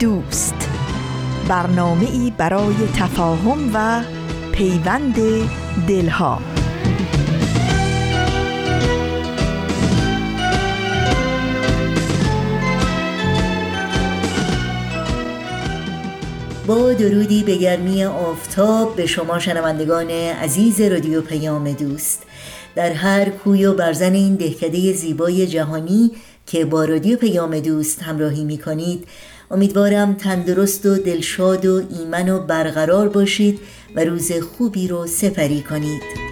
دوست. برنامه ای برای تفاهم و پیوند دلها. با درودی به گرمی آفتاب به شما شنوندگان عزیز رادیو پیام دوست. در هر کوی و برزن این دهکده زیبای جهانی که با رادیو پیام دوست همراهی می کنید امیدوارم تندرست و دلشاد و ایمن و برقرار باشید و روز خوبی رو سپری کنید.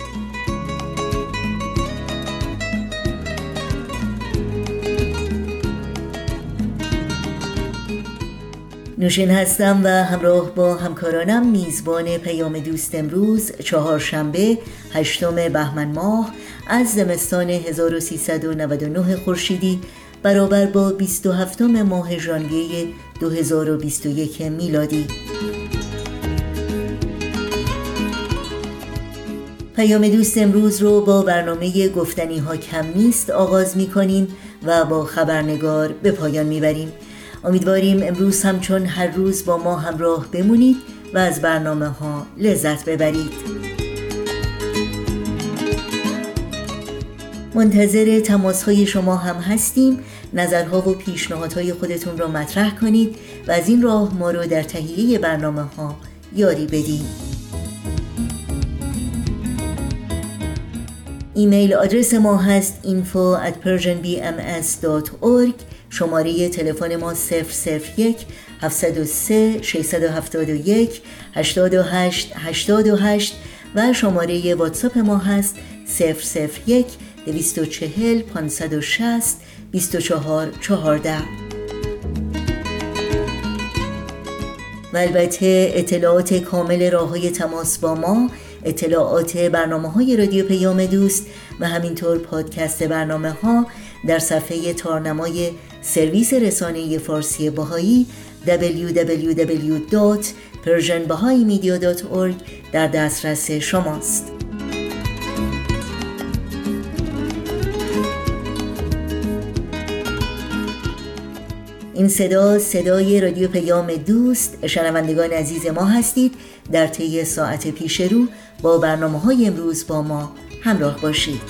نوشین هستم و همراه با همکارانم میزبان پیام دوست امروز چهارشنبه هشتم بهمن ماه از زمستان 1399 خورشیدی برابر با 27 ماه ژانویه 2021 میلادی. پیام دوست امروز رو با برنامه گفتنی ها کم نیست آغاز می کنیم و با خبرنگار به پایان می بریم. امیدواریم امروز همچون هر روز با ما همراه بمونید و از برنامه ها لذت ببرید. منتظر تماس های شما هم هستیم. نظرها و پیشنهادهای خودتون را مطرح کنید و از این راه ما رو در تهیه برنامه ها یاری بدید ایمیل آدرس ما هست info at persianbms.org شماره تلفن ما 001 703 671 828 828 و شماره واتساپ ما هست 001 240 560 24 14 و البته اطلاعات کامل راه های تماس با ما اطلاعات برنامه های رادیو پیام دوست و همینطور پادکست برنامه ها در صفحه تارنمای سرویس رسانه فارسی باهایی www.persianbahaimedia.org در دسترس شماست. این صدا صدای رادیو پیام دوست شنوندگان عزیز ما هستید. در طی ساعت پیش رو با برنامه های امروز با ما همراه باشید.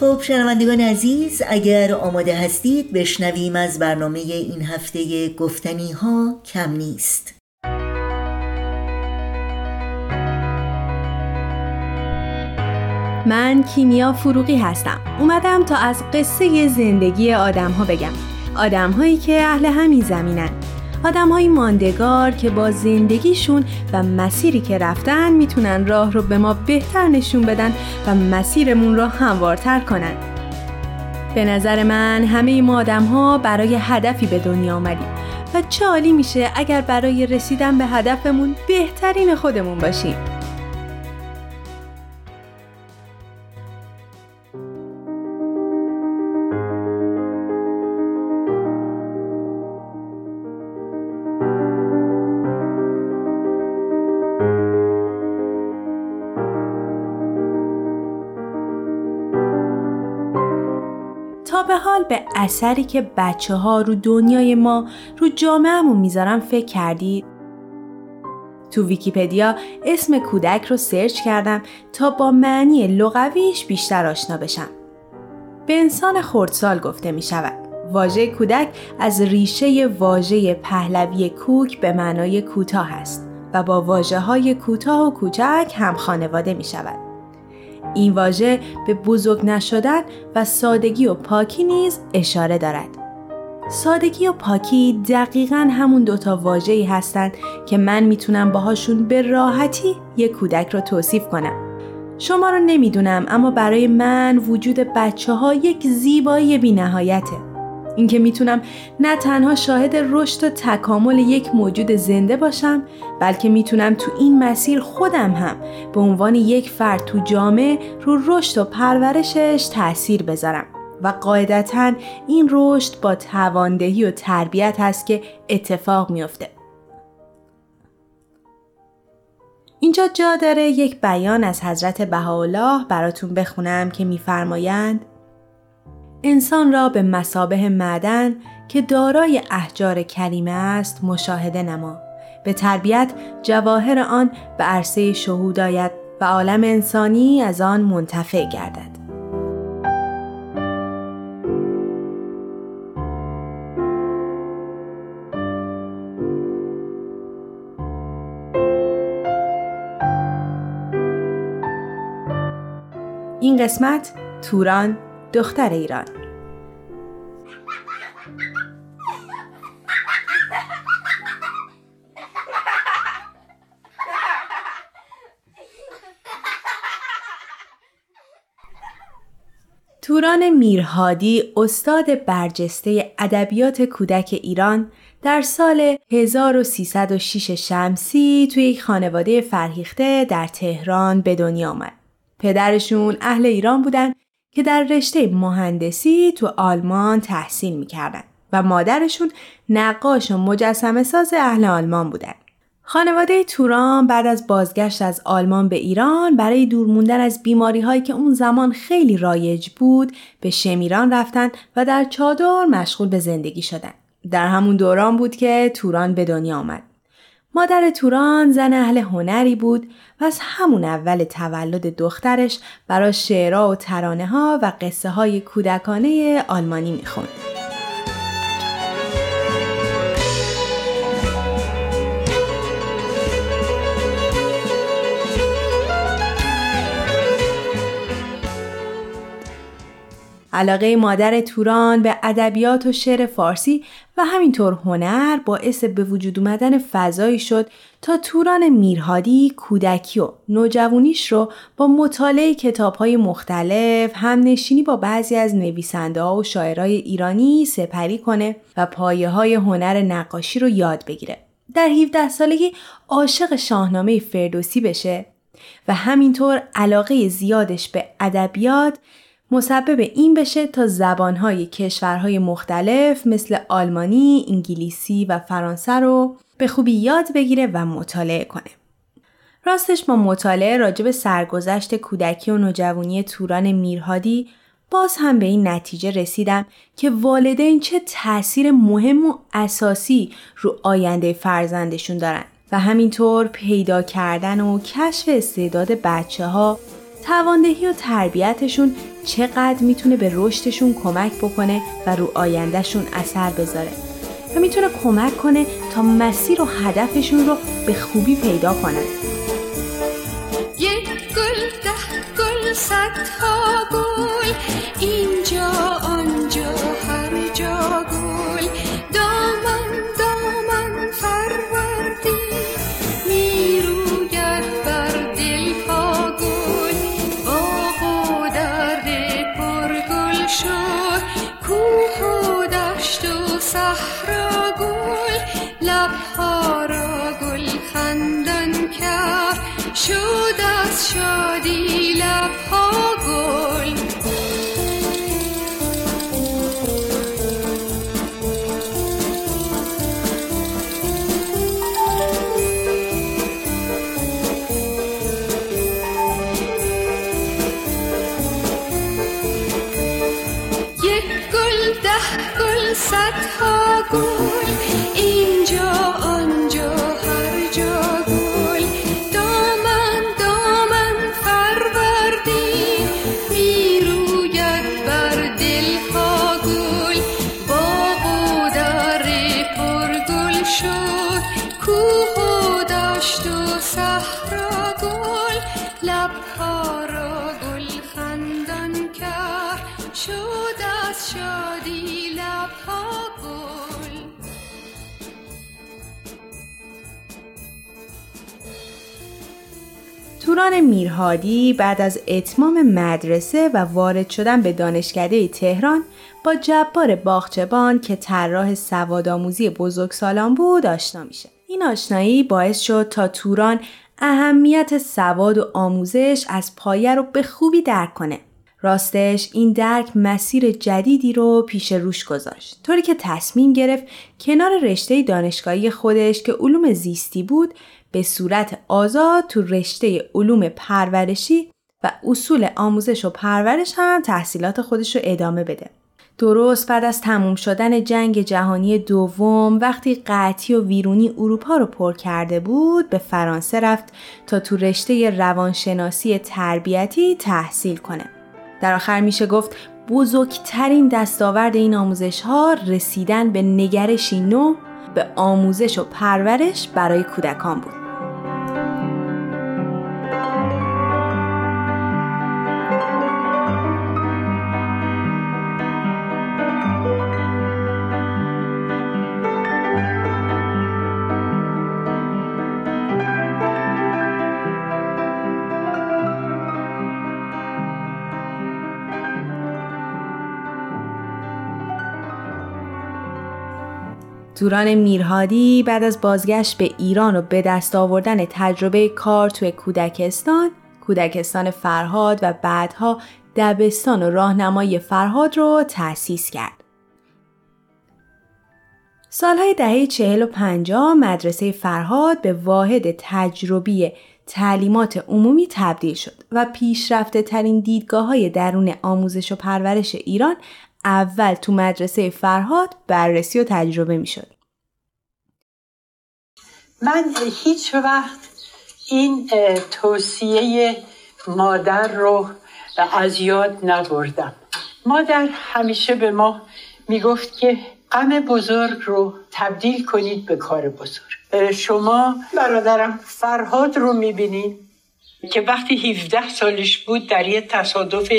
خب شنوندگان عزیز اگر آماده هستید بشنویم از برنامه این هفته گفتنی ها کم نیست. من کیمیا فروغی هستم. اومدم تا از قصه زندگی آدم ها بگم. آدم هایی که اهل همین زمینن. آدم های ماندگار که با زندگیشون و مسیری که رفتن می‌تونن راه رو به ما بهتر نشون بدن و مسیرمون رو هموارتر کنن. به نظر من همه ما آدم ها برای هدفی به دنیا آمدیم و چه میشه اگر برای رسیدن به هدفمون بهترین خودمون باشیم. به حال به اثری که بچه ها رو دنیای ما رو جامعهمون می‌ذارن فکر کردید؟ تو ویکیپدیا اسم کودک رو سرچ کردم تا با معنی لغویش بیشتر آشنا بشم. به انسان خردسال گفته می شود. واژه کودک از ریشه واژه پهلوی کوک به معنای کوتاه است و با واجه های کوتاه و کوچک هم خانواده می شود. این واژه به بزرگ نشدن و سادگی و پاکی نیز اشاره دارد. سادگی و پاکی دقیقا همون دوتا واجهی هستند که من می‌تونم باهاشون به راحتی یک کودک رو توصیف کنم. شما رو نمی‌دونم اما برای من وجود بچه ها یک زیبایی بی نهایته. اینکه می‌تونم نه تنها شاهد رشد و تکامل یک موجود زنده باشم بلکه می‌تونم تو این مسیر خودم هم به عنوان یک فرد تو جامعه رو رشد و پرورشش تاثیر بذارم و قاعدتا این رشد با تواندهی و تربیت هست که اتفاق میافته. اینجا جا داره یک بیان از حضرت بهاءالله براتون بخونم که میفرمایند انسان را به مسابه معدن که دارای احجار کریمه است مشاهده نما. به تربیت جواهر آن به عرصه شهود آید و عالم انسانی از آن منتفع گردد. این قسمت توران دختر ایران توران میرهادی استاد برجسته ادبیات کودک ایران در سال 1306 شمسی توی یک خانواده فرهیخته در تهران به دنیا آمد. پدرشون اهل ایران بودن که در رشته مهندسی تو آلمان تحصیل می‌کردن و مادرشون نقاش و مجسمه ساز اهل آلمان بودن. خانواده توران بعد از بازگشت از آلمان به ایران برای دور موندن از بیماری هایی که اون زمان خیلی رایج بود به شمیران رفتن و در چادر مشغول به زندگی شدن. در همون دوران بود که توران به دنیا آمد. مادر توران زن اهل هنری بود و از همون اول تولد دخترش برای شعرها و ترانه ها و قصه های کودکانه آلمانی می‌خوند. علاقه مادر توران به ادبیات و شعر فارسی و همینطور هنر باعث به وجود اومدن فضایی شد تا توران میرهادی کودکی و نوجوانیش رو با مطالعه کتاب های مختلف همنشینی با بعضی از نویسنده و شاعرای ایرانی سپری کنه و پایه های هنر نقاشی رو یاد بگیره. در 17 سالگی عاشق شاهنامه فردوسی بشه و همینطور علاقه زیادش به ادبیات مسبب این بشه تا زبانهای کشورهای مختلف مثل آلمانی، انگلیسی و فرانسه رو به خوبی یاد بگیره و مطالعه کنه. راستش با مطالعه راجب سرگذشت کودکی و نوجوانی توران میرهادی باز هم به این نتیجه رسیدم که والدین چه تاثیر مهم و اساسی رو آینده فرزندشون دارن و همینطور پیدا کردن و کشف استعداد بچه ها تواندهی و تربیتشون چقدر می‌تونه به رشدشون کمک بکنه و رو آیندهشون اثر بذاره و می‌تونه کمک کنه تا مسیر و هدفشون رو به خوبی پیدا کنن یک گل ده گل صدها گل اینجا شد از شادی لبها گل. توران میرهادی بعد از اتمام مدرسه و وارد شدن به دانشکده تهران با جبار باغچبان که طراح سوادآموزی بزرگسالان بود آشنا میشه. این آشنایی باعث شد تا توران اهمیت سواد و آموزش از پایه رو به خوبی درک کنه. راستش این درک مسیر جدیدی رو پیش روش گذاشت طوری که تصمیم گرفت کنار رشته دانشگاهی خودش که علوم زیستی بود به صورت آزاد تو رشته علوم پرورشی و اصول آموزش و پرورش هم تحصیلات خودش رو ادامه بده. درست بعد از تموم شدن جنگ جهانی دوم وقتی قطعی و ویرونی اروپا رو پر کرده بود به فرانسه رفت تا تو رشته روانشناسی تربیتی تحصیل کنه. در آخر میشه گفت بزرگترین دستاورد این آموزش ها رسیدن به نگرشی نو به آموزش و پرورش برای کودکان بود. توران میرهادی بعد از بازگشت به ایران و به دست آوردن تجربه کار توی کودکستان، کودکستان فرهاد و بعدها دبستان و راهنمایی فرهاد رو تأسیس کرد. سالهای دهه چهل و پنجاه مدرسه فرهاد به واحد تجربی تعلیمات عمومی تبدیل شد و پیشرفته ترین دیدگاه های درون آموزش و پرورش ایران اول تو مدرسه فرهاد بررسی و تجربه می شد. من هیچ وقت این توصیه مادر رو از یاد نبردم. مادر همیشه به ما می‌گفت که غم بزرگ رو تبدیل کنید به کار بزرگ. شما برادرم فرهاد رو می‌بینید که وقتی 17 سالش بود در یه تصادف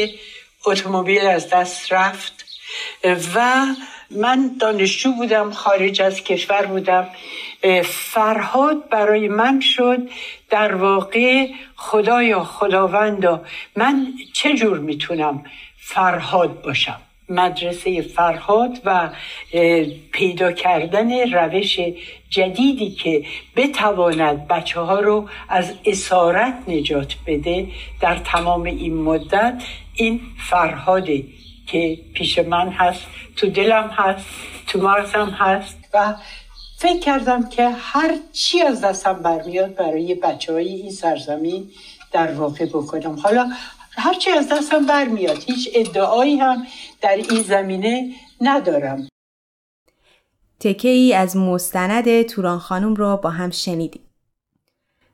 اتومبیل از دست رفت. و من دانشجو بودم خارج از کشور بودم. فرهاد برای من شد در واقع خدایا خداوندا من چه جور می‌تونم فرهاد باشم؟ مدرسه فرهاد و پیدا کردن روش جدیدی که بتواند بچه ها رو از اسارت نجات بده در تمام این مدت این فرهاده که پیش من هست تو دلم هست تو مغزم هست و فکر کردم که هر چی از دستم برمیاد برای بچه های این سرزمین در واقع بکنم حالا هر چی از دستم برمیاد هیچ ادعایی هم در این زمینه ندارم تکه ای از مستند توران خانم را با هم شنیدیم.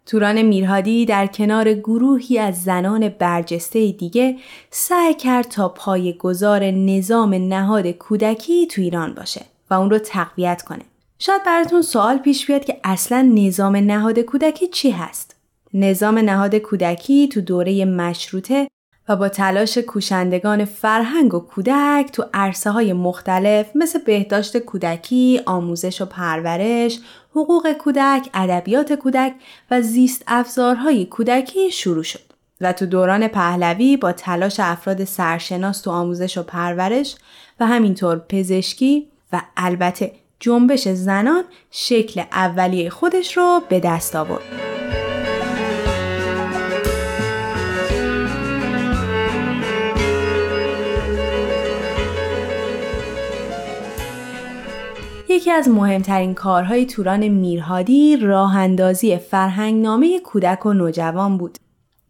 توران میرهادی در کنار گروهی از زنان برجسته دیگه سعی کرد تا پای گذار نظام نهاد کودکی تو ایران باشه و اون رو تقویت کنه. شاید براتون سوال پیش بیاد که اصلا نظام نهاد کودکی چی هست؟ نظام نهاد کودکی تو دوره مشروطه و با تلاش کوشندگان فرهنگ و کودک تو عرصه های مختلف مثل بهداشت کودکی، آموزش و پرورش، حقوق کودک، ادبیات کودک و زیست افزارهای کودکی شروع شد. و تو دوران پهلوی با تلاش افراد سرشناس تو آموزش و پرورش و همینطور پزشکی و البته جنبش زنان شکل اولیه خودش رو به دست آورد. از مهمترین کارهای توران میرهادی راه اندازی فرهنگ نامه کودک و نوجوان بود.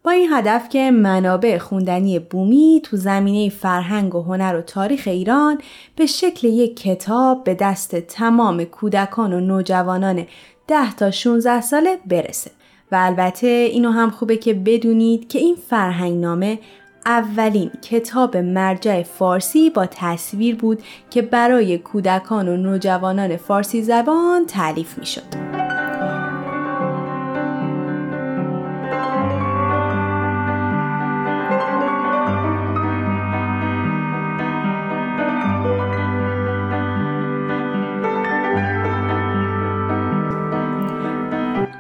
با این هدف که منابع خوندنی بومی تو زمینه فرهنگ و هنر و تاریخ ایران به شکل یک کتاب به دست تمام کودکان و نوجوانان 10 تا 16 ساله برسه. و البته اینو هم خوبه که بدونید که این فرهنگ نامه اولین کتاب مرجع فارسی با تصویر بود که برای کودکان و نوجوانان فارسی زبان تعلیف می شد.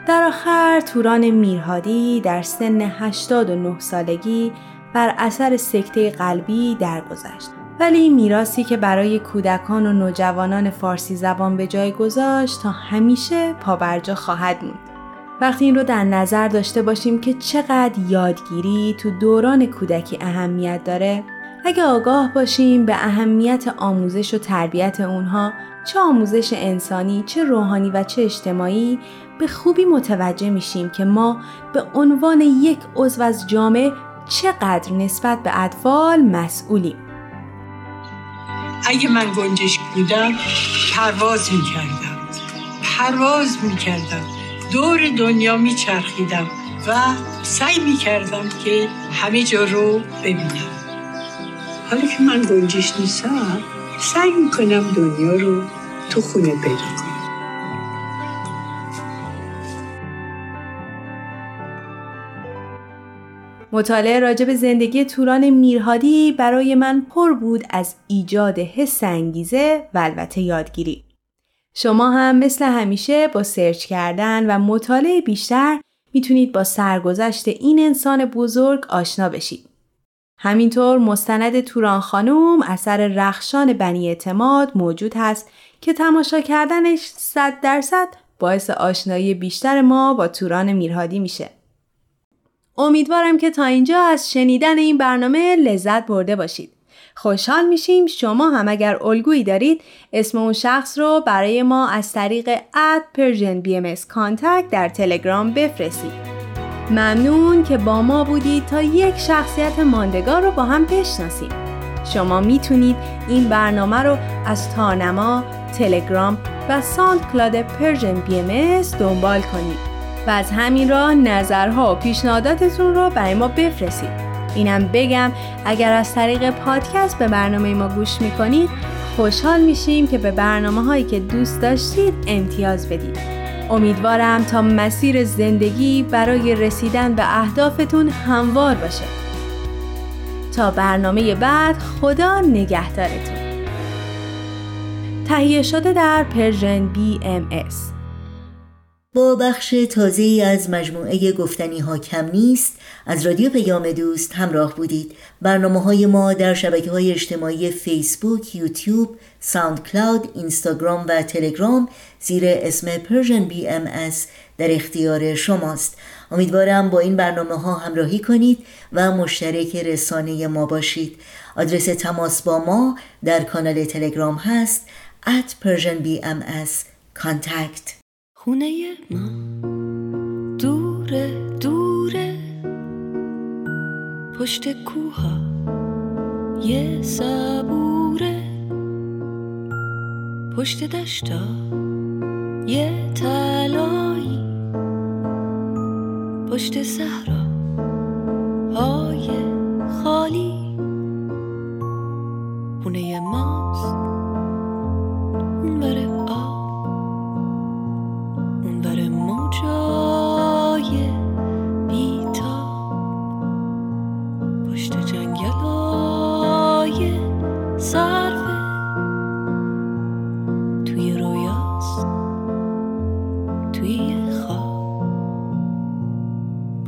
در آخر توران میرهادی در سن 89 سالگی بر اثر سکته قلبی درگذشت. ولی میراسی که برای کودکان و نوجوانان فارسی زبان به جای گذاشت تا همیشه پابرجا خواهد موند. وقتی این رو در نظر داشته باشیم که چقدر یادگیری تو دوران کودکی اهمیت داره اگه آگاه باشیم به اهمیت آموزش و تربیت اونها چه آموزش انسانی، چه روحانی و چه اجتماعی به خوبی متوجه میشیم که ما به عنوان یک عضو از جامعه چقدر نسبت به اطفال مسئولیم. اگه من گنجش بودم پرواز می‌کردم. پرواز می‌کردم. دور دنیا میچرخیدم و سعی می‌کردم که همه جا رو ببینم. حالا که من گنجش نیستم سعی می‌کنم دنیا رو تو خونه کنم مطالعه راجع به زندگی توران میرهادی برای من پر بود از ایجاد حس انگیزه و البته یادگیری. شما هم مثل همیشه با سرچ کردن و مطالعه بیشتر می‌تونید با سرگذشت این انسان بزرگ آشنا بشید. همینطور مستند توران خانوم اثر رخشان بنی اعتماد موجود هست که تماشا کردنش صد درصد باعث آشنایی بیشتر ما با توران میرهادی میشه. امیدوارم که تا اینجا از شنیدن این برنامه لذت برده باشید. خوشحال میشیم شما هم اگر الگویی دارید اسم اون شخص رو برای ما از طریق at Persian B در تلگرام بفرستید. ممنون که با ما بودید تا یک شخصیت ماندگار رو با هم بشناسیم. شما می‌تونید این برنامه رو از تارنما، تلگرام و SoundCloud Persian BM دنبال کنید. و از همین راه نظرها و پیشنهاداتتون رو برای ما بفرستید. اینم بگم اگر از طریق پادکست به برنامه ما گوش می‌کنید خوشحال میشیم که به برنامه هایی که دوست داشتید امتیاز بدید. امیدوارم تا مسیر زندگی برای رسیدن به اهدافتون هموار باشه. تا برنامه بعد خدا نگهدارتون. تهیه شده در Persian BMS با بخش تازه از مجموعه گفتنی ها کم نیست از رادیو پیام دوست همراه بودید. برنامه های ما در شبکه های اجتماعی فیسبوک، یوتیوب، SoundCloud، اینستاگرام و تلگرام زیر اسم BM در اختیار شماست. امیدوارم با این برنامه ها همراهی کنید و مشترک رسانه ما باشید. آدرس تماس با ما در کانال تلگرام هست at persianbms contact. خونه ما دوره دوره. پشت کوها یه صبوره. پشت دشتا یه تلایی پشت صحرا های خالی. خونه ماست.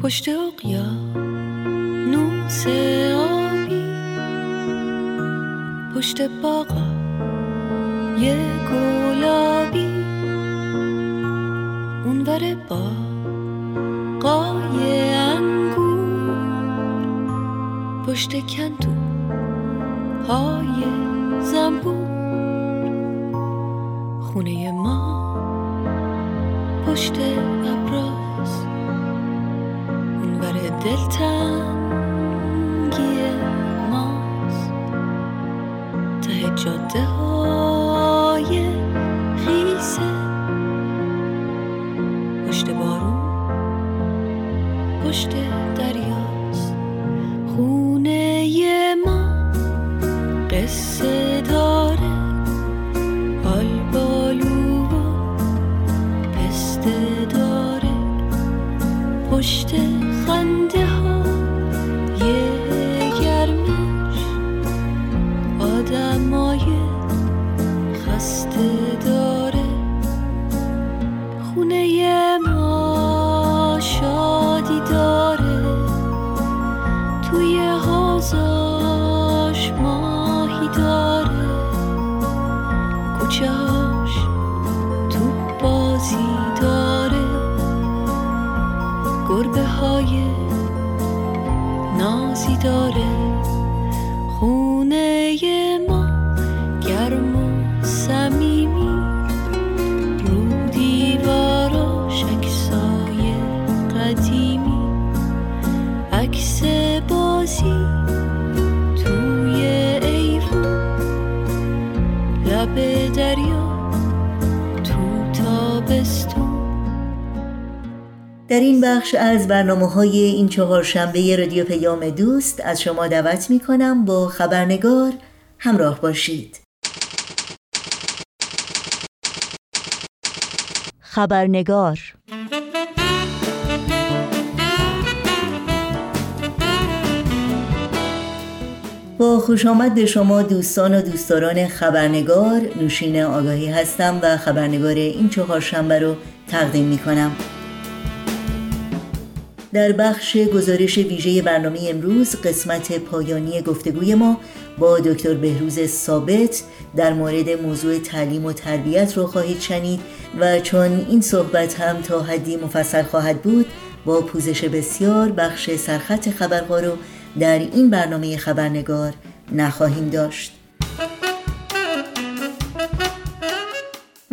پشت اقیا از برنامه های این چهار شنبه رادیو پیام دوست از شما دعوت می کنم با خبرنگار همراه باشید. خبرنگار با خوش آمد به شما دوستان و دوستداران خبرنگار نوشین آگاهی هستم و خبرنگار این چهار شنبه رو تقدیم می کنم در بخش گزارش ویژه برنامه امروز قسمت پایانی گفتگوی ما با دکتر بهروز ثابت در مورد موضوع تعلیم و تربیت رو خواهید شنید و چون این صحبت هم تا حدی مفصل خواهد بود با پوزش بسیار بخش سرخط خبرها رو در این برنامه خبرنگار نخواهیم داشت.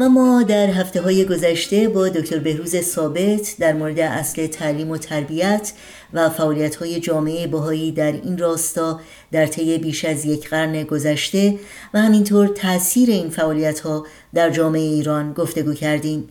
و ما در هفته های گذشته با دکتر بهروز ثابت در مورد اصل تعلیم و تربیت و فعالیت های جامعه باهایی در این راستا در طی بیش از یک قرن گذشته و همینطور تاثیر این فعالیت ها در جامعه ایران گفتگو کردیم.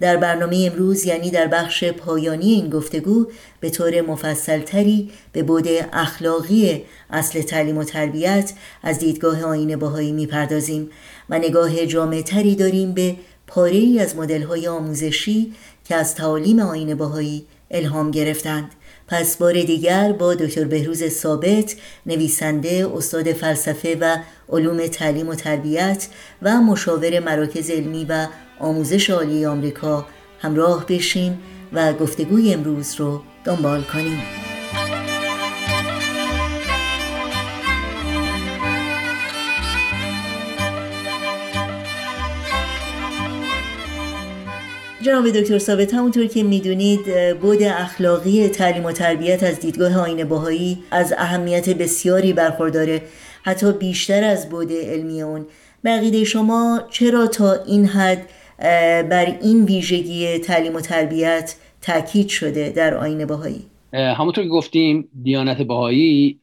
در برنامه امروز یعنی در بخش پایانی این گفتگو به طور مفصلتری به بود اخلاقی اصل تعلیم و تربیت از دیدگاه آین باهایی می‌پردازیم. و نگاه جامع تری داریم به پاره ای از مدل های آموزشی که از تعالیم آین باهایی الهام گرفتند. پس بار دیگر با دکتر بهروز ثابت نویسنده استاد فلسفه و علوم تعلیم و تربیت و مشاور مراکز علمی و آموزش عالی آمریکا همراه بشین و گفتگوی امروز رو دنبال کنیم. جناب دکتر ثابت همونطور که می‌دونید بود اخلاقی تعلیم و تربیت از دیدگاه آین باهایی از اهمیت بسیاری برخورداره. حتی بیشتر از بود علمی اون. بقیده شما چرا تا این حد بر این ویژگی تعلیم و تربیت تاکید شده در آین باهایی همونطور که گفتیم دیانت باهایی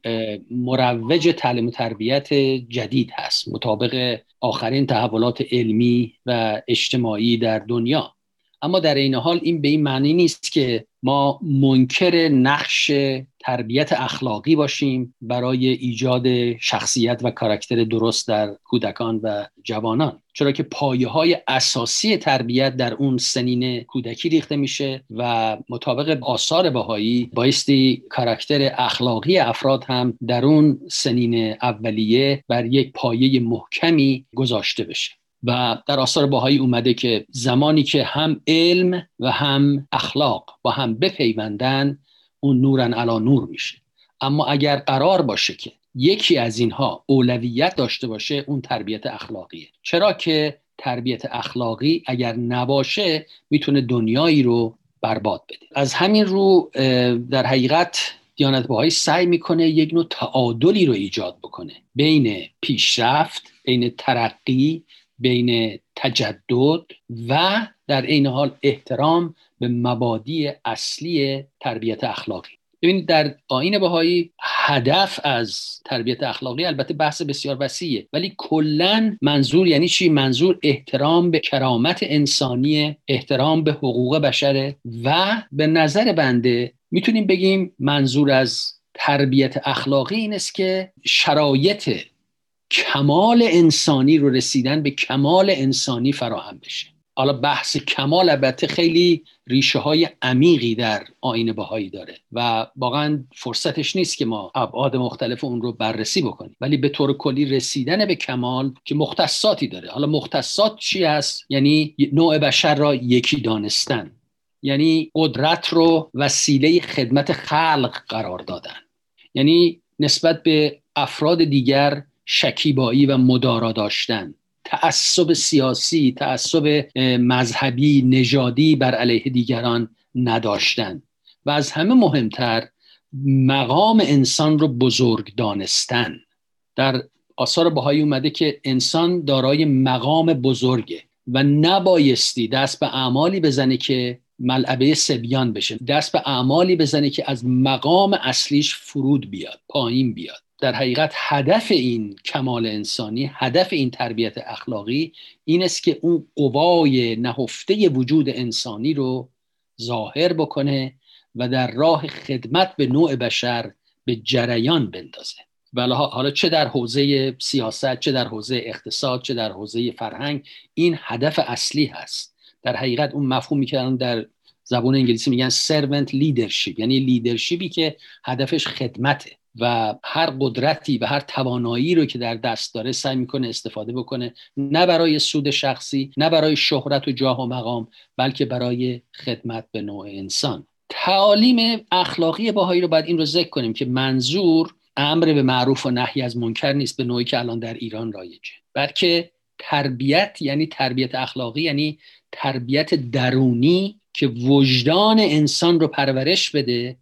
مروج تعلیم و تربیت جدید هست مطابق آخرین تحولات علمی و اجتماعی در دنیا. اما در این حال این به این معنی نیست که ما منکر نقش تربیت اخلاقی باشیم برای ایجاد شخصیت و کاراکتر درست در کودکان و جوانان. چرا که پایه های اساسی تربیت در اون سنین کودکی ریخته میشه و مطابق آثار بهایی بایستی کاراکتر اخلاقی افراد هم در اون سنین اولیه بر یک پایه محکمی گذاشته بشه. و در آثار باهایی اومده که زمانی که هم علم و هم اخلاق با هم بپیوندن اون نورن علا نور میشه. اما اگر قرار باشه که یکی از اینها اولویت داشته باشه اون تربیت اخلاقیه. چرا که تربیت اخلاقی اگر نباشه می‌تونه دنیایی رو برباد بده. از همین رو در حقیقت دیانت باهایی سعی می‌کنه یک نوع تعادلی رو ایجاد بکنه. بین پیشرفت بین ترقی بین تجدد و در این حال احترام به مبادی اصلی تربیت اخلاقی. ببینید در آین بهایی هدف از تربیت اخلاقی البته بحث بسیار وسیعه ولی کلا منظور یعنی چی؟ منظور احترام به کرامت انسانی احترام به حقوق بشره و به نظر بنده می‌تونیم بگیم منظور از تربیت اخلاقی این است که شرایط کمال انسانی رو رسیدن به کمال انسانی فراهم بشه. حالا بحث کمال البته خیلی ریشه های عمیقی در آین بهایی داره و واقعا فرصتش نیست که ما ابعاد مختلف اون رو بررسی بکنیم. ولی به طور کلی رسیدن به کمال که مختصاتی داره. حالا مختصات چی هست؟ یعنی نوع بشر را یکی دانستن. یعنی قدرت رو وسیله خدمت خلق قرار دادن. یعنی نسبت به افراد دیگر شکیبایی و مدارا داشتن. تعصب سیاسی تعصب مذهبی نژادی بر علیه دیگران نداشتن. و از همه مهمتر مقام انسان رو بزرگ دانستن. در آثار بهایی اومده که انسان دارای مقام بزرگه و نبایستی دست به اعمالی بزنه که ملعبه سبیان بشه. دست به اعمالی بزنه که از مقام اصلیش فرود بیاد پایین بیاد. در حقیقت هدف این کمال انسانی هدف این تربیت اخلاقی این است که اون قوای نهفته وجود انسانی رو ظاهر بکنه و در راه خدمت به نوع بشر به جریان بندازه. بله حالا چه در حوزه سیاست چه در حوزه اقتصاد چه در حوزه فرهنگ این هدف اصلی هست. در حقیقت اون مفهومی که در زبان انگلیسی میگن servant leadership یعنی leadership ی که هدفش خدمته. و هر قدرتی و هر توانایی رو که در دست داره سعی می‌کنه استفاده بکنه نه برای سود شخصی نه برای شهرت و جاه و مقام بلکه برای خدمت به نوع انسان. تعالیم اخلاقی باهایی رو باید این رو ذکر کنیم که منظور امر به معروف و نهی از منکر نیست به نوعی که الان در ایران رایجه. بلکه تربیت یعنی تربیت اخلاقی یعنی تربیت درونی که وجدان انسان رو پرورش بده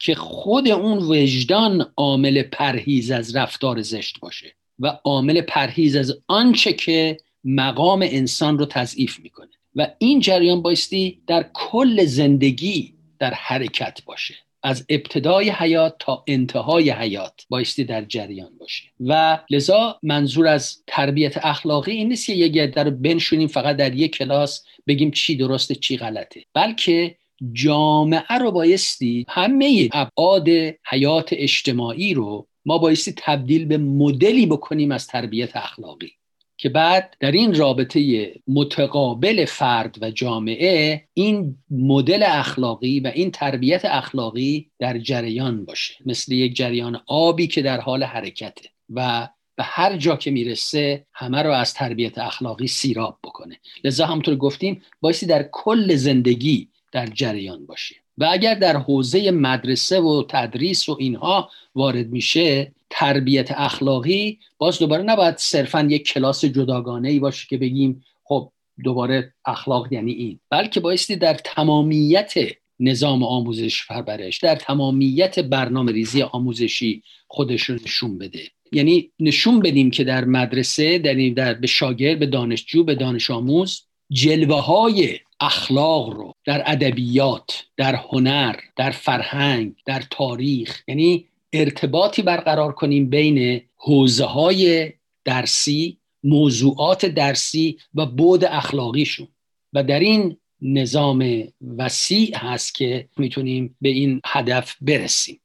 که خود اون وجدان عامل پرهیز از رفتار زشت باشه و عامل پرهیز از آنچه که مقام انسان رو تضعیف می‌کنه. و این جریان بایستی در کل زندگی در حرکت باشه. از ابتدای حیات تا انتهای حیات بایستی در جریان باشه. و لذا منظور از تربیت اخلاقی این نیست که گرده رو بنشونیم فقط در یک کلاس بگیم چی درسته چی غلطه. بلکه جامعه رو بایستی همه ابعاد حیات اجتماعی رو ما بایستی تبدیل به مدلی بکنیم از تربیت اخلاقی. که بعد در این رابطه متقابل فرد و جامعه این مدل اخلاقی و این تربیت اخلاقی در جریان باشه. مثل یک جریان آبی که در حال حرکته و به هر جا که می‌رسه همه رو از تربیت اخلاقی سیراب بکنه. لذا همطور گفتیم بایستی در کل زندگی در جریان باشه. و اگر در حوزه مدرسه و تدریس و اینها وارد میشه تربیت اخلاقی باز دوباره نباید صرفا یک کلاس جداگانه ای باشه که بگیم خب دوباره اخلاق یعنی این. بلکه بایستی در تمامیت نظام آموزش پرورش در تمامیت برنامه ریزی آموزشی خودش رو نشون بده. یعنی نشون بدیم که در مدرسه در, در به شاگرد به دانشجو به دانش آموز جلوه های اخلاق رو در ادبیات در هنر در فرهنگ در تاریخ یعنی ارتباطی برقرار کنیم بین حوزه های درسی موضوعات درسی و بود اخلاقیشون. و در این نظام وسیع هست که می‌تونیم به این هدف برسیم.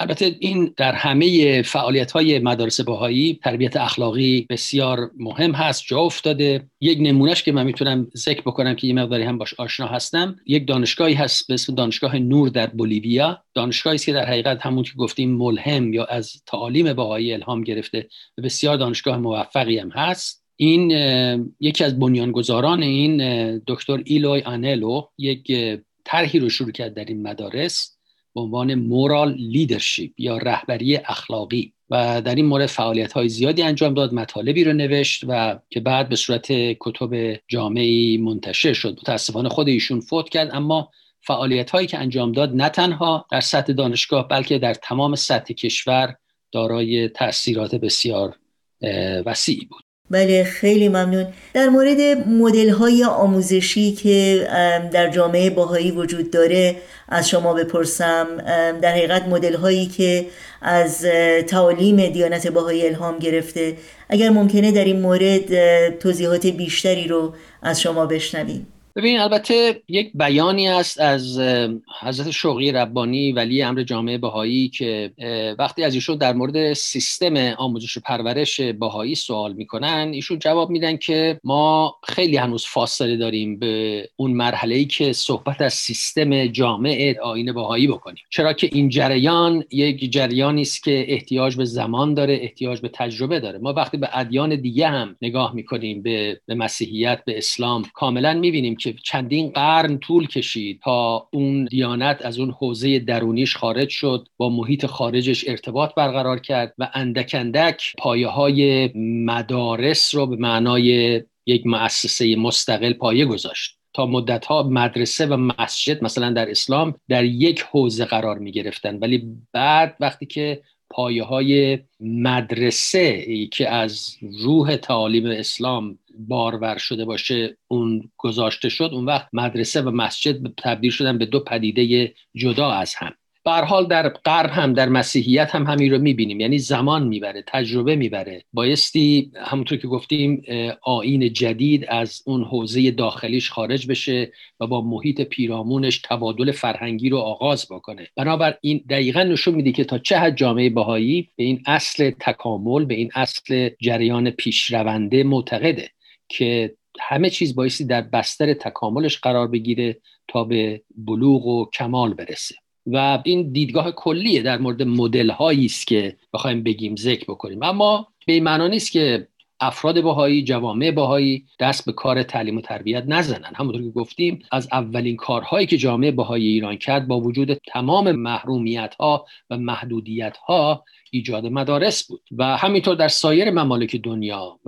البته این در همه فعالیت های مدارس باهایی تربیت اخلاقی بسیار مهم هست جا افتاده. یک نمونهش که من می‌تونم ذکر بکنم که یه مقداری هم باش آشنا هستم یک دانشگاهی هست به اسم دانشگاه نور در بولیویا. دانشگاهی است که در حقیقت همون که گفتیم ملهم یا از تعالیم باهایی الهام گرفته و بسیار دانشگاه موفقی هم هست. این یکی از بنیانگذاران این دکتر ایلوی آنلو یک طرحی رو شروع کرد در این مدارس. به عنوان مورال لیدرشپ یا رهبری اخلاقی و در این مورد فعالیت های زیادی انجام داد مطالبی رو نوشت و که بعد به صورت کتب جامعی منتشر شد. متاسفانه خود ایشون فوت کرد اما فعالیت هایی که انجام داد نه تنها در سطح دانشگاه بلکه در تمام سطح کشور دارای تاثیرات بسیار وسیعی بود. بله خیلی ممنون. در مورد مدل های آموزشی که در جامعه باهایی وجود داره از شما بپرسم. در حقیقت مدل هایی که از تعالیم دیانت باهایی الهام گرفته اگر ممکنه در این مورد توضیحات بیشتری رو از شما بشنویم. ببین البته یک بیانی است از حضرت شوقی ربانی ولی امر جامعه بهایی که وقتی از ایشون در مورد سیستم آموزش و پرورش بهایی سوال می‌کنن ایشون جواب میدن که ما خیلی هنوز فاصله داریم به اون مرحله ای که صحبت از سیستم جامعه آین بهایی بکنیم. چرا که این جریان یک جریانی است که احتیاج به زمان داره احتیاج به تجربه داره. ما وقتی به ادیان دیگه هم نگاه می‌کنیم به, به مسیحیت به اسلام کاملا می‌بینیم که چندین قرن طول کشید تا اون دیانت از اون حوزه درونیش خارج شد با محیط خارجش ارتباط برقرار کرد و اندک اندک پایه های مدارس رو به معنای یک مؤسسه مستقل پایه گذاشت. تا مدت ها مدرسه و مسجد مثلا در اسلام در یک حوزه قرار می گرفتن ولی بعد وقتی که پایه های مدرسه که از روح تعالیم اسلام بارور شده باشه اون گذاشته شد اون وقت مدرسه و مسجد تبدیل شدن به دو پدیده جدا از هم. به حال در غرب هم در مسیحیت هم همین رو می‌بینیم. یعنی زمان می‌بره تجربه می‌بره. بایستی همونطور که گفتیم آین جدید از اون حوزه داخلیش خارج بشه و با محیط پیرامونش تبادل فرهنگی رو آغاز بکنه. بنابر این دقیقا نشون میده که تا چه حد جامعه بهایی به این اصل تکامل به این اصل جریان پیشرونده معتقده که همه چیز بایستی در بستر تکاملش قرار بگیره تا به بلوغ و کمال برسه. و این دیدگاه کلیه در مورد مدل هایی است که بخوایم بگیم ذکر بکنیم. اما به این معنا نیست که افراد بهایی جوامع بهایی دست به کار تعلیم و تربیت نزنن. همونطور که گفتیم از اولین کارهایی که جامعه بهایی ایران کرد با وجود تمام محرومیت ها و محدودیت ها ایجاد مدارس بود. و همینطور در سایر ممالک دنیا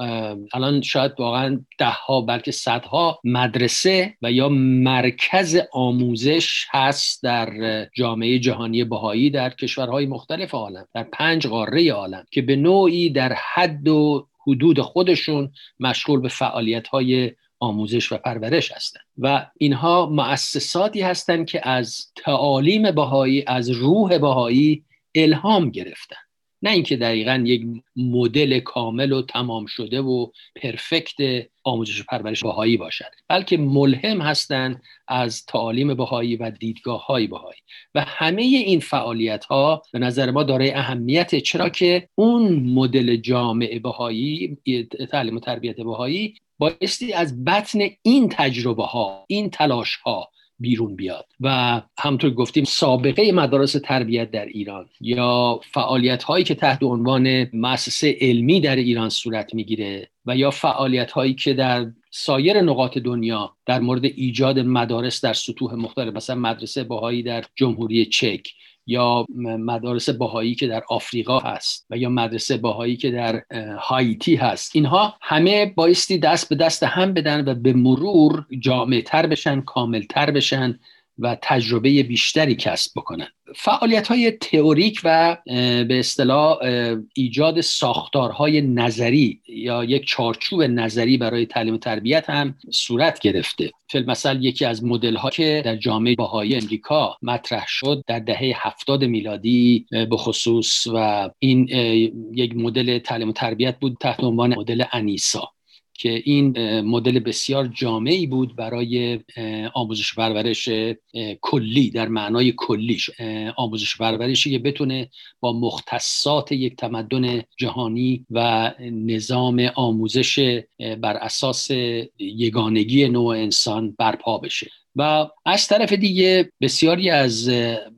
الان شاید واقعا ده ها بلکه صدها مدرسه و یا مرکز آموزش هست در جامعه جهانی بهایی در کشورهای مختلف عالم در پنج قاره عالم که به نوعی در حد و حدود خودشون مشغول به فعالیت های آموزش و پرورش هستند و اینها مؤسساتی هستند که از تعالیم بهایی از روح بهایی الهام گرفتن. نه اینکه دقیقا یک مدل کامل و تمام شده و پرفکت آموزش و پرورش بهایی باشد بلکه ملهم هستند از تعالیم بهایی و دیدگاه های بهایی. و همه این فعالیت ها به نظر ما دارای اهمیت. چرا که اون مدل جامعه بهایی تعلیم و تربیت بهایی بایستی از بطن این تجربه ها این تلاش ها بیرون بیاد. و همطور گفتیم سابقه مدارس تربیت در ایران یا فعالیت هایی که تحت عنوان مؤسسه علمی در ایران صورت می‌گیره و یا فعالیت هایی که در سایر نقاط دنیا در مورد ایجاد مدارس در سطوح مختلف مثلا مدرسه باهایی در جمهوری چک یا مدارس باهایی که در آفریقا هست و یا مدرسه باهایی که در هایتی هست. اینها همه بایستی دست به دست هم بدن و به مرور جامعه تر بشن کامل تر بشن. و تجربه بیشتری کسب بکنن. فعالیت های تئوریک و به اصطلاح ایجاد ساختارهای نظری یا یک چارچوب نظری برای تعلیم و تربیت هم صورت گرفته. فیلم مثل یکی از مدل ها که در جامعه باهایی امریکا مطرح شد در دهه هفتاد میلادی به خصوص و این یک مدل تعلیم و تربیت بود تحت عنوان مدل انیسا. که این مدل بسیار جامعی بود برای آموزش پرورش کلی در معنای کلیش آموزش پرورشی که بتونه با مختصات یک تمدن جهانی و نظام آموزش بر اساس یگانگی نوع انسان برپا بشه. و از طرف دیگه بسیاری از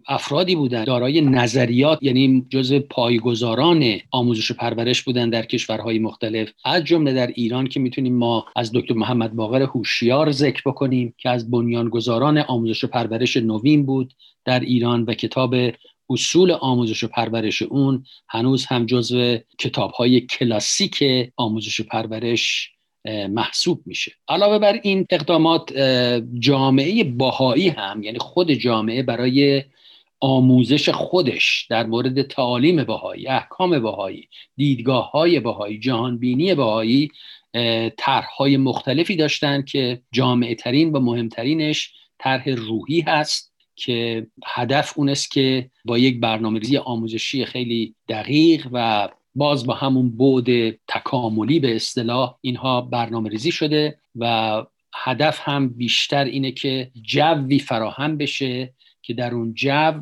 افرادی بودند دارای نظریات یعنی جز پایگزاران آموزش و پرورش بودن در کشورهای مختلف. از جمله در ایران که می‌تونیم ما از دکتر محمد باقر هوشیار ذکر بکنیم که از بنیانگذاران آموزش و پرورش نوین بود در ایران و کتاب اصول آموزش و پرورش اون هنوز هم جزو کتابهای کلاسیک آموزش و پرورش محسوب میشه. علاوه بر این اقدامات جامعه باهایی هم یعنی خود جامعه برای آموزش خودش در مورد تعالیم باهایی احکام باهایی دیدگاه های باهایی جهانبینی باهایی طرحهای مختلفی داشتن که جامعه ترین و مهمترینش طرح روحی هست که هدف اون است که با یک برنامه ریزی آموزشی خیلی دقیق و باز با همون بعد تکاملی به اصطلاح اینها برنامه ریزی شده و هدف هم بیشتر اینه که جوی فراهم بشه که در اون جو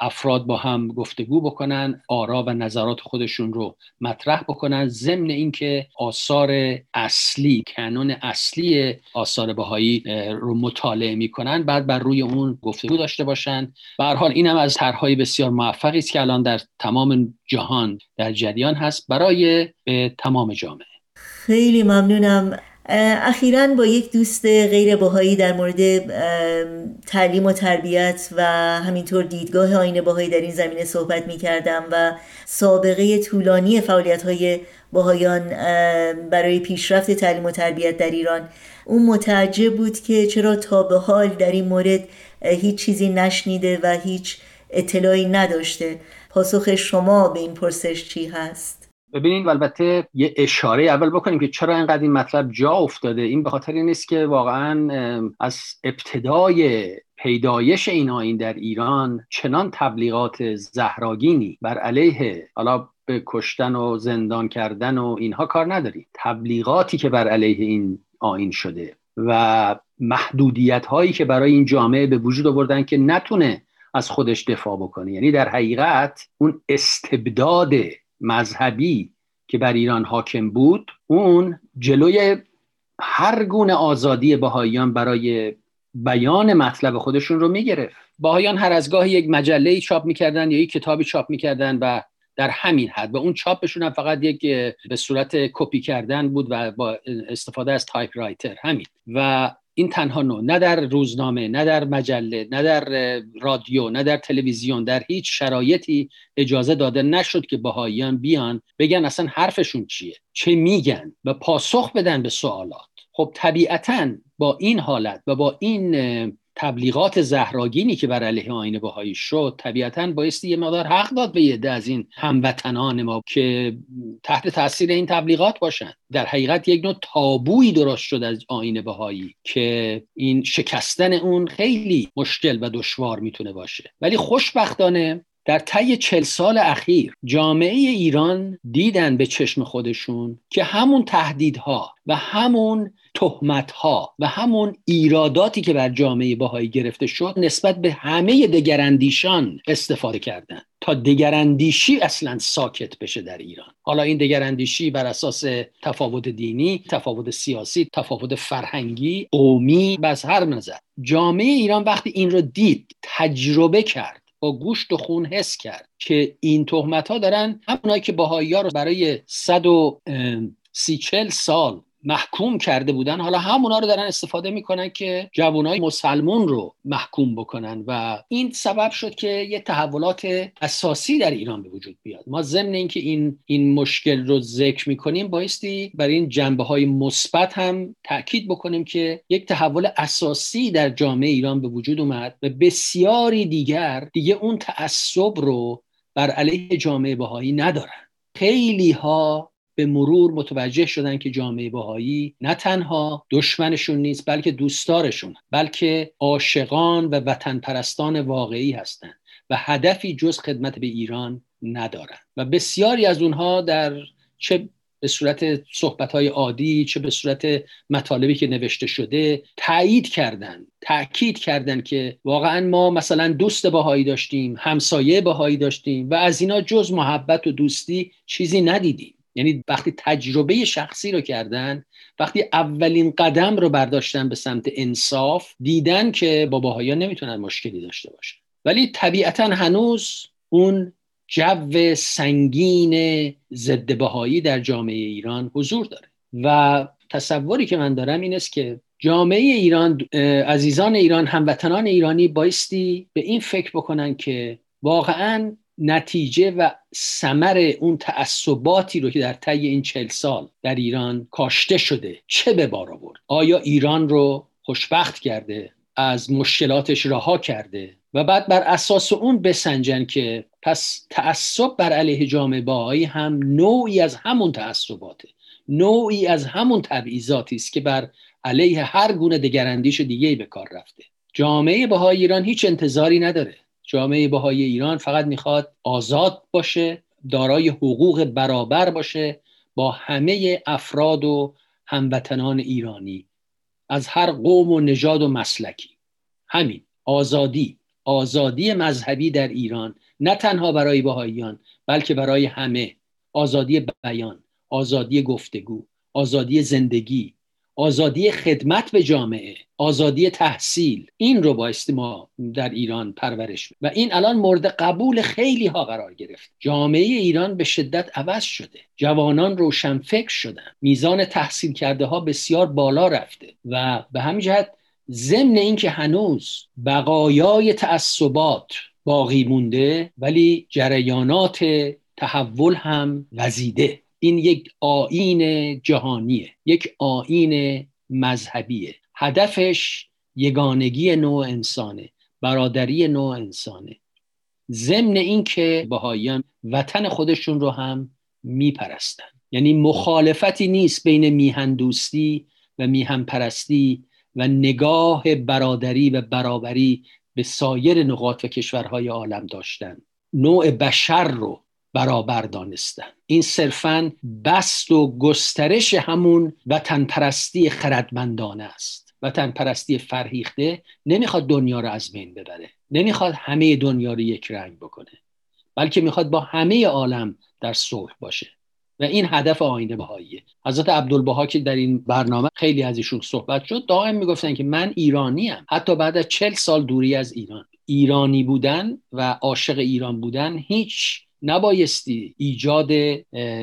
افراد با هم گفتگو بکنن آرا و نظرات خودشون رو مطرح بکنن. ضمن اینکه آثار اصلی کانون اصلی آثار بهایی رو مطالعه می‌کنن بعد بر روی اون گفتگو داشته باشن. به حال این هم از طرحهای بسیار موفقی است که الان در تمام جهان در جریان هست برای تمام جامعه. خیلی ممنونم. اخیرا با یک دوست غیر باهایی در مورد تعلیم و تربیت و همینطور دیدگاه آین باهایی در این زمینه صحبت می کردم و سابقه طولانی فعالیت های باهایان برای پیشرفت تعلیم و تربیت در ایران اون متعجب بود که چرا تا به حال در این مورد هیچ چیزی نشنیده و هیچ اطلاعی نداشته پاسخ شما به این پرسش چی هست؟ ببینید البته یه اشاره اول بکنیم که چرا اینقدر این مطلب جا افتاده. این به خاطر این نیست که واقعا از ابتدای پیدایش این آین در ایران چنان تبلیغات زهراگینیبر علیه حالا به کشتن و زندان کردن و اینها کار نداری. تبلیغاتی که بر علیه این آین شده و محدودیت هایی که برای این جامعه به وجود آوردن که نتونه از خودش دفاع بکنه. یعنی در حقیقت اون استبداد مذهبی که بر ایران حاکم بود اون جلوی هر گونه آزادی بهاییان برای بیان مطلب خودشون رو می‌گرفت. بهاییان هر از گاهی یک مجله چاپ می‌کردن یا یک کتابی چاپ می‌کردن و در همین حد و اون چاپشون هم فقط یک به صورت کپی کردن بود و با استفاده از typewriter همین. و این تنها نوع نه در روزنامه نه در مجله نه در رادیو نه در تلویزیون در هیچ شرایطی اجازه داده نشد که بهاییان بیان بگن اصلا حرفشون چیه چه میگن و پاسخ بدن به سوالات. خب طبیعتا با این حالت و با این تبلیغات زهراگینی که بر علیه آین بهایی شد طبیعتا بایستی یه مقدار حق داد به یه از این هموطنان ما که تحت تاثیر این تبلیغات باشن. در حقیقت یک نوع تابویی درست شد از آین بهایی که این شکستن اون خیلی مشکل و دشوار می‌تونه باشه. ولی خوشبختانه در طی چل سال اخیر جامعه ایران دیدن به چشم خودشون که همون تهدیدها و همون تهمت ها و همون ایراداتی که بر جامعه باهایی گرفته شد نسبت به همه دگراندیشان استفاده کردن. تا دگراندیشی اصلا ساکت بشه در ایران. حالا این دگراندیشی بر اساس تفاوت دینی تفاوت سیاسی تفاوت فرهنگی قومی از هر نظر. جامعه ایران وقتی این رو دید تجربه کرد. با گوشت و خون حس کرد که این تهمت ها دارن همونایی که باهایی ها رو برای صد و سی سال محکوم کرده بودن. حالا همونا رو دارن استفاده می‌کنن که جوانای مسلمون رو محکوم بکنن و این سبب شد که یه تحولات اساسی در ایران به وجود بیاد. ما ضمن اینکه این این مشکل رو ذکر می‌کنیم بایستی برای این جنبه های مثبت هم تاکید بکنیم که یک تحول اساسی در جامعه ایران به وجود اومد و بسیاری دیگر دیگه اون تعصب رو بر علیه جامعه بهایی ندارن. خیلی ها به مرور متوجه شدن که جامعه باهایی نه تنها دشمنشون نیست بلکه دوستارشون بلکه عاشقان و وطن پرستان واقعی هستند و هدفی جز خدمت به ایران ندارن و بسیاری از اونها در چه به صورت صحبت های عادی چه به صورت مطالبی که نوشته شده تایید کردن تاکید کردن که واقعا ما مثلا دوست باهایی داشتیم همسایه باهایی داشتیم و از اینا جز محبت و دوستی چیزی ندیدیم. یعنی وقتی تجربه شخصی رو کردن وقتی اولین قدم رو برداشتن به سمت انصاف دیدن که با باهایا نمی‌تونن مشکلی داشته باشن. ولی طبیعتا هنوز اون جو سنگین ضد بهایی در جامعه ایران حضور داره. و تصوری که من دارم این است که جامعه ایران عزیزان ایران هموطنان ایرانی بایستی به این فکر بکنن که واقعا نتیجه و سمر اون تعصباتی رو که در طی این چل سال در ایران کاشته شده چه به بار آورد؟ آیا ایران رو خوشبخت کرده از مشکلاتش رها کرده و بعد بر اساس اون بسنجن که پس تعصب بر علیه جامعه باهایی هم نوعی از همون تعصباته نوعی از همون تبعیضاتی است که بر علیه هر گونه دگراندیش دیگه به کار رفته. جامعه بهایی ایران هیچ انتظاری نداره. جامعه بهای ایران فقط می‌خواد آزاد باشه دارای حقوق برابر باشه با همه افراد و هموطنان ایرانی. از هر قوم و نژاد و مسلکی. همین آزادی. آزادی مذهبی در ایران. نه تنها برای بهاییان بلکه برای همه. آزادی بیان آزادی گفتگو آزادی زندگی. آزادی خدمت به جامعه آزادی تحصیل این رو بایستی ما در ایران پرورش و این الان مورد قبول خیلی ها قرار گرفت. جامعه ایران به شدت عوض شده. جوانان روشنفکر شدن. میزان تحصیل کرده ها بسیار بالا رفته. و به همین جهت ضمن اینکه هنوز بقایای تعصبات باقی مونده ولی جریانات تحول هم وزیده. این یک آین جهانیه یک آین مذهبیه. هدفش یگانگی نوع انسانه برادری نوع انسانه. ضمن اینکه بهاییان وطن خودشون رو هم میپرستن. یعنی مخالفتی نیست بین میهن دوستی و میهن پرستی و نگاه برادری و برابری به سایر نقاط و کشورهای عالم داشتن. نوع بشر رو برابر دانستن. این صرفا بست و گسترش همون وطن پرستی خردمندانه است. وطن پرستی فرهیخته نمی‌خواد دنیا رو از بین ببره. نمی‌خواد همه دنیا رو یک رنگ بکنه. بلکه می‌خواد با همه عالم در صلح باشه. و این هدف آینه بهاییه. حضرت عبدالبها که در این برنامه خیلی از ایشون صحبت شد دائم می‌گفتن که من ایرانی ام. حتی بعد از چل سال دوری از ایران. ایرانی بودن و عاشق ایران بودن هیچ نبایستی ایجاد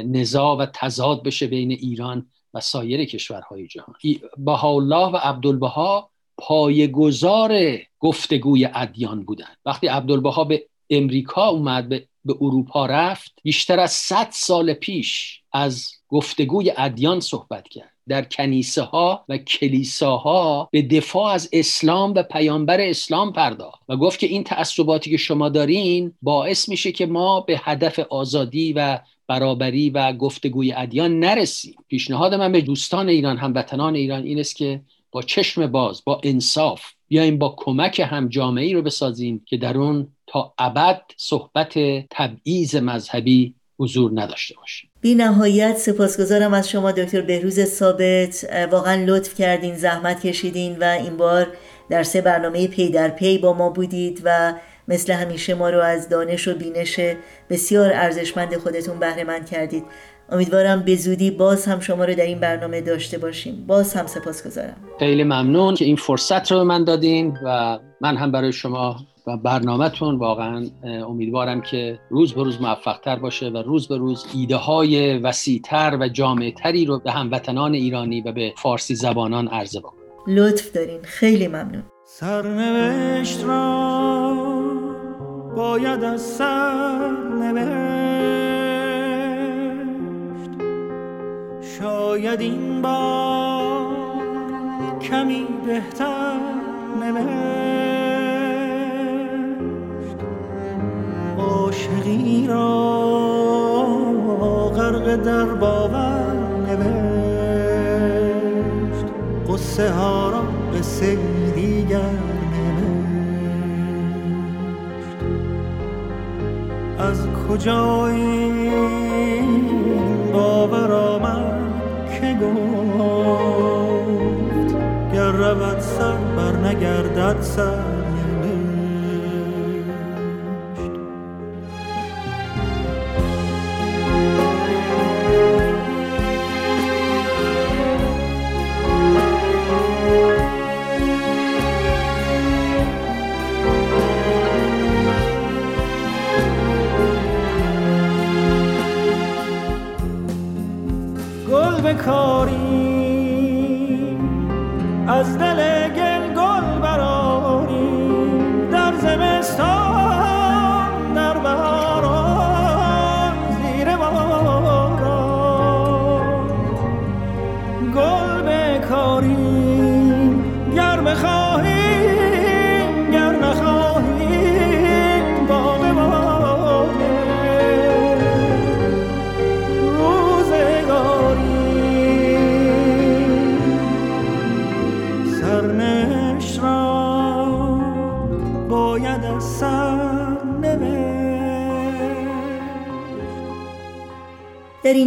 نزاع و تضاد بشه بین ایران و سایر کشورهای جهان. بهاءالله و عبدالبها پایگزار گفتگوی ادیان بودن وقتی عبدالبها به امریکا اومد به به اروپا رفت بیشتر از 100 سال پیش از گفتگوی ادیان صحبت کرد. در کنیسه ها و کلیساها به دفاع از اسلام و پیامبر اسلام پرداخت و گفت که این تعصباتی که شما دارین باعث میشه که ما به هدف آزادی و برابری و گفتگوی ادیان نرسیم. پیشنهاد من به دوستان ایران هموطنان ایران این است که با چشم باز با انصاف بیایم با کمک هم جامعه رو بسازیم که در اون تا ابد صحبت تبعیض مذهبی حضور نداشته باشه بی نهایت سپاسگزارم از شما دکتر بهروز ثابت. واقعا لطف کردین زحمت کشیدین و این بار در سه برنامه پی در پی با ما بودید و مثل همیشه ما رو از دانش و بینش بسیار ارزشمند خودتون بهره مند کردید. امیدوارم به زودی باز هم شما رو در این برنامه داشته باشیم. باز هم سپاسگزارم. خیلی ممنون که این فرصت رو به من دادین و من هم برای شما و برنامهتون واقعا امیدوارم که روز به روز موفقتر باشه و روز به روز ایده های وسیعتر و جامعتری رو به هموطنان ایرانی و به فارسی زبانان عرضه بکنم. لطف دارین. خیلی ممنون. سرنوشت را باید از سرنوشت شاید این بار کمی بهتر نوشت. عاشقی را غرق در باور نوشت. قصه ها را قصه دیگر نوشت. از کجا این باور گفت گر رود سر بر نگردد سر. بکاری از دل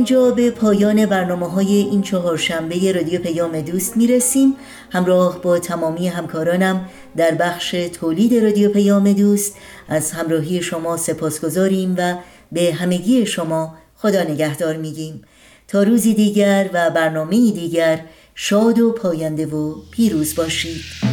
اینجا به پایان برنامه های این چهارشنبه رادیو پیام دوست می‌رسیم. همراه با تمامی همکارانم در بخش تولید رادیو پیام دوست از همراهی شما سپاسگزاریم و به همگی شما خدا نگهدار میگیم. تا روزی دیگر و برنامه دیگر شاد و پاینده و پیروز باشید.